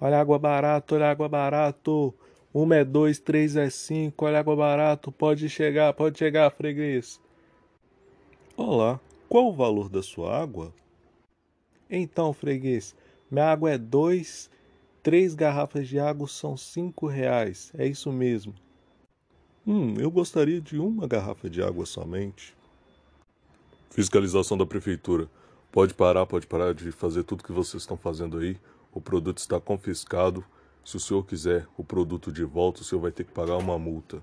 Olha água barato, olha água barato. Uma é dois, três é cinco. Olha água barato. Pode chegar, pode chegar, freguês. Olá, qual o valor da sua água? Então, freguês, minha água é dois, três garrafas de água são cinco reais. É isso mesmo. Hum, eu gostaria de uma garrafa de água somente. Fiscalização da prefeitura. Pode parar, pode parar de fazer tudo que vocês estão fazendo aí. O produto está confiscado. Se o senhor quiser o produto de volta, o senhor vai ter que pagar uma multa.